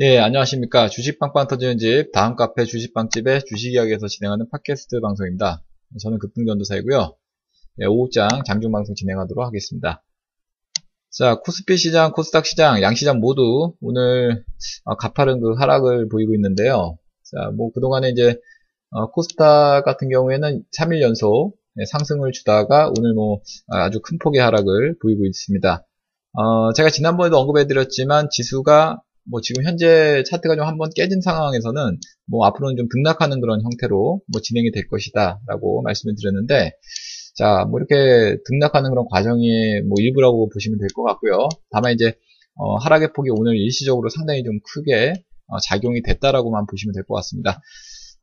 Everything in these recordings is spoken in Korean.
예, 안녕하십니까. 주식빵빵 터지는 집, 다음 카페 주식빵집의 주식 이야기에서 진행하는 팟캐스트 방송입니다. 저는 급등전도사이고요. 예, 오후장 장중방송 진행하도록 하겠습니다. 자, 코스피 시장, 코스닥 시장, 양시장 모두 오늘 어, 가파른 그 하락을 보이고 있는데요. 자, 뭐 그동안에 이제 어, 코스닥 같은 경우에는 3일 연속 예, 상승을 주다가 오늘 뭐 아주 큰 폭의 하락을 보이고 있습니다. 어, 제가 지난번에도 언급해드렸지만 지수가 뭐 지금 현재 차트가 좀 한번 깨진 상황에서는 뭐 앞으로는 좀 등락하는 그런 형태로 뭐 진행이 될 것이다 라고 말씀을 드렸는데 자 뭐 이렇게 등락하는 그런 과정의 뭐 일부라고 보시면 될 것 같고요. 다만 이제 어, 하락의 폭이 오늘 일시적으로 상당히 좀 크게 어, 작용이 됐다라고만 보시면 될 것 같습니다.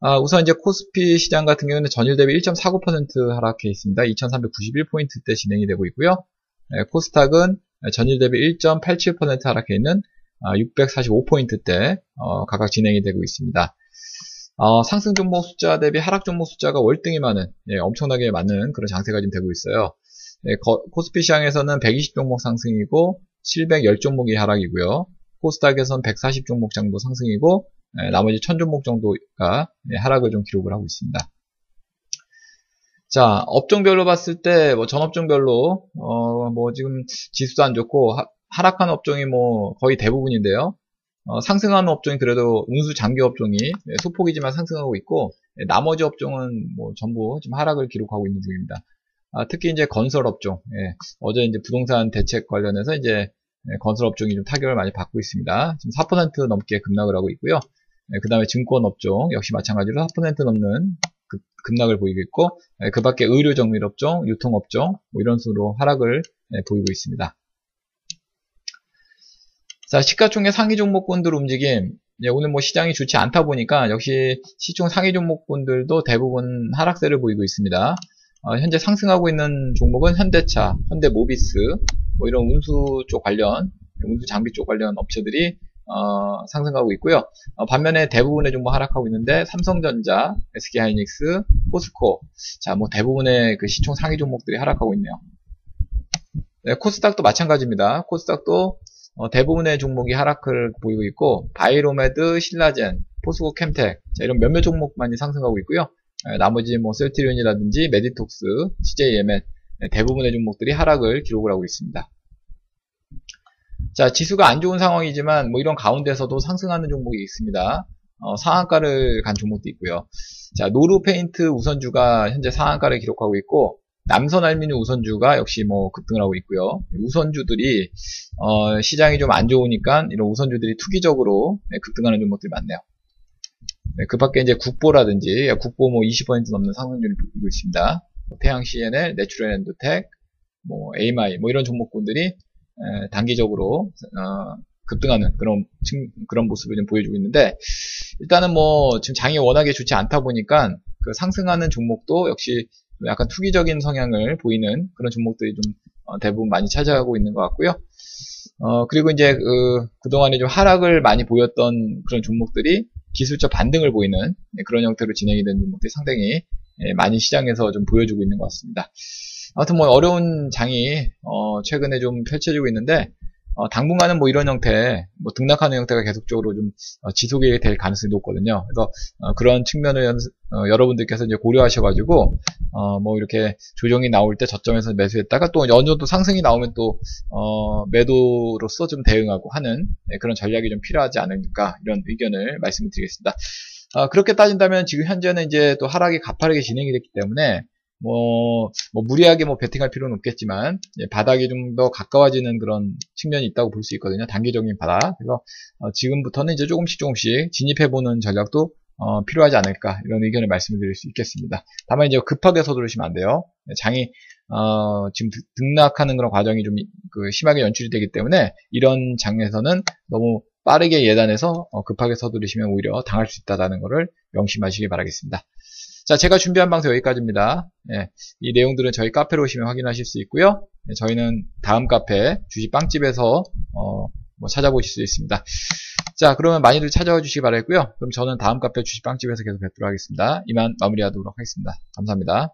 아, 우선 이제 코스피 시장 같은 경우는 전일 대비 1.49% 하락해 있습니다. 2391포인트 대 진행이 되고 있고요. 네, 코스닥은 전일 대비 1.87% 하락해 있는 645포인트대 아, 어, 각각 진행이 되고 있습니다. 어, 상승 종목 숫자 대비 하락 종목 숫자가 월등히 많은 예, 엄청나게 많은 그런 장세가 지금 되고 있어요. 예, 거, 코스피 시장에서는 120 종목 상승이고 710 종목이 하락이고요. 코스닥에서는 140 종목 정도 상승이고 예, 나머지 1000 종목 정도가 예, 하락을 좀 기록을 하고 있습니다. 자, 업종별로 봤을 때, 뭐, 전업종별로, 어, 뭐, 지금 지수도 안 좋고, 하, 하락한 업종이 뭐 거의 대부분인데요. 어, 상승하는 업종이 그래도 운수 장기 업종이 네, 소폭이지만 상승하고 있고 네, 나머지 업종은 뭐 전부 지금 하락을 기록하고 있는 중입니다. 아, 특히 이제 건설 업종 예, 어제 이제 부동산 대책 관련해서 이제 예, 건설 업종이 좀 타격을 많이 받고 있습니다. 지금 4% 넘게 급락을 하고 있고요. 예, 그 다음에 증권 업종 역시 마찬가지로 4% 넘는 급, 낙을 보이고 있고 예, 그 밖에 의료 정밀 업종, 유통 업종 뭐 이런 식으로 하락을 예, 보이고 있습니다. 자, 시가총액 상위 종목군들 움직임. 예, 오늘 뭐 시장이 좋지 않다 보니까 역시 시총 상위 종목군들도 대부분 하락세를 보이고 있습니다. 어, 현재 상승하고 있는 종목은 현대차, 현대모비스, 뭐 이런 운수 쪽 관련, 운수 장비 쪽 관련 업체들이 어, 상승하고 있고요. 어, 반면에 대부분의 종목 하락하고 있는데 삼성전자, SK하이닉스, 포스코, 자, 뭐 대부분의 그 시총 상위 종목들이 하락하고 있네요. 네, 코스닥도 마찬가지입니다. 코스닥도 어, 대부분의 종목이 하락을 보이고 있고 바이로메드, 신라젠, 포스코켐텍 이런 몇몇 종목만이 상승하고 있고요. 에, 나머지 뭐 셀트리온이라든지 메디톡스, CJ E&M 대부분의 종목들이 하락을 기록을 하고 있습니다. 자 지수가 안 좋은 상황이지만 뭐 이런 가운데서도 상승하는 종목이 있습니다. 어, 상한가를 간 종목도 있고요. 자 노루페인트 우선주가 현재 상한가를 기록하고 있고 남선 알미늄 우선주가 역시 뭐 급등을 하고 있고요. 우선주들이 어, 시장이 좀 안 좋으니까 이런 우선주들이 투기적으로 네, 급등하는 종목들이 많네요. 네, 그 밖에 이제 국보라든지 국보 뭐 20% 넘는 상승률을 보이고 있습니다. 뭐 태양 CNL, 내츄럴엔도텍, 뭐 AMI 뭐 이런 종목군들이 에, 단기적으로 어, 급등하는 그런 그런 모습을 좀 보여주고 있는데 일단은 뭐 지금 장이 워낙에 좋지 않다 보니까 그 상승하는 종목도 역시 약간 투기적인 성향을 보이는 그런 종목들이 좀 어, 대부분 많이 차지하고 있는 것 같고요. 어, 그리고 이제 그, 그동안에 좀 하락을 많이 보였던 그런 종목들이 기술적 반등을 보이는 네, 그런 형태로 진행이 된 종목들이 상당히 예, 많이 시장에서 좀 보여주고 있는 것 같습니다. 아무튼 뭐 어려운 장이 어, 최근에 좀 펼쳐지고 있는데 어, 당분간은 뭐 이런 형태, 뭐 등락하는 형태가 계속적으로 좀 어, 지속이 될 가능성이 높거든요. 그래서 어, 그런 측면을 어, 여러분들께서 이제 고려하셔가지고 어, 뭐 이렇게 조정이 나올 때 저점에서 매수했다가 또 정도 상승이 나오면 또 어, 매도로서 좀 대응하고 하는 네, 그런 전략이 좀 필요하지 않을까 이런 의견을 말씀을 드리겠습니다. 그렇게 따진다면 지금 현재는 이제 또 하락이 가파르게 진행이 됐기 때문에 뭐, 뭐 무리하게 뭐 베팅할 필요는 없겠지만 예, 바닥이 좀 더 가까워지는 그런 측면이 있다고 볼 수 있거든요. 단기적인 바닥. 그래서 어, 지금부터는 이제 조금씩 조금씩 진입해보는 전략도 어, 필요하지 않을까 이런 의견을 말씀드릴 수 있겠습니다. 다만 이제 급하게 서두르시면 안 돼요. 네, 장이 어, 지금 등락하는 그런 과정이 좀 그 심하게 연출이 되기 때문에 이런 장에서는 너무 빠르게 예단해서 어, 급하게 서두르시면 오히려 당할 수 있다는 것을 명심하시기 바라겠습니다. 자, 제가 준비한 방송 여기까지입니다. 예, 이 내용들은 저희 카페로 오시면 확인하실 수 있고요. 예, 저희는 다음 카페 주식 빵집에서 어, 뭐 찾아보실 수 있습니다. 자, 그러면 많이들 찾아와 주시기 바라겠고요. 그럼 저는 다음 카페 주식 빵집에서 계속 뵙도록 하겠습니다. 이만 마무리하도록 하겠습니다. 감사합니다.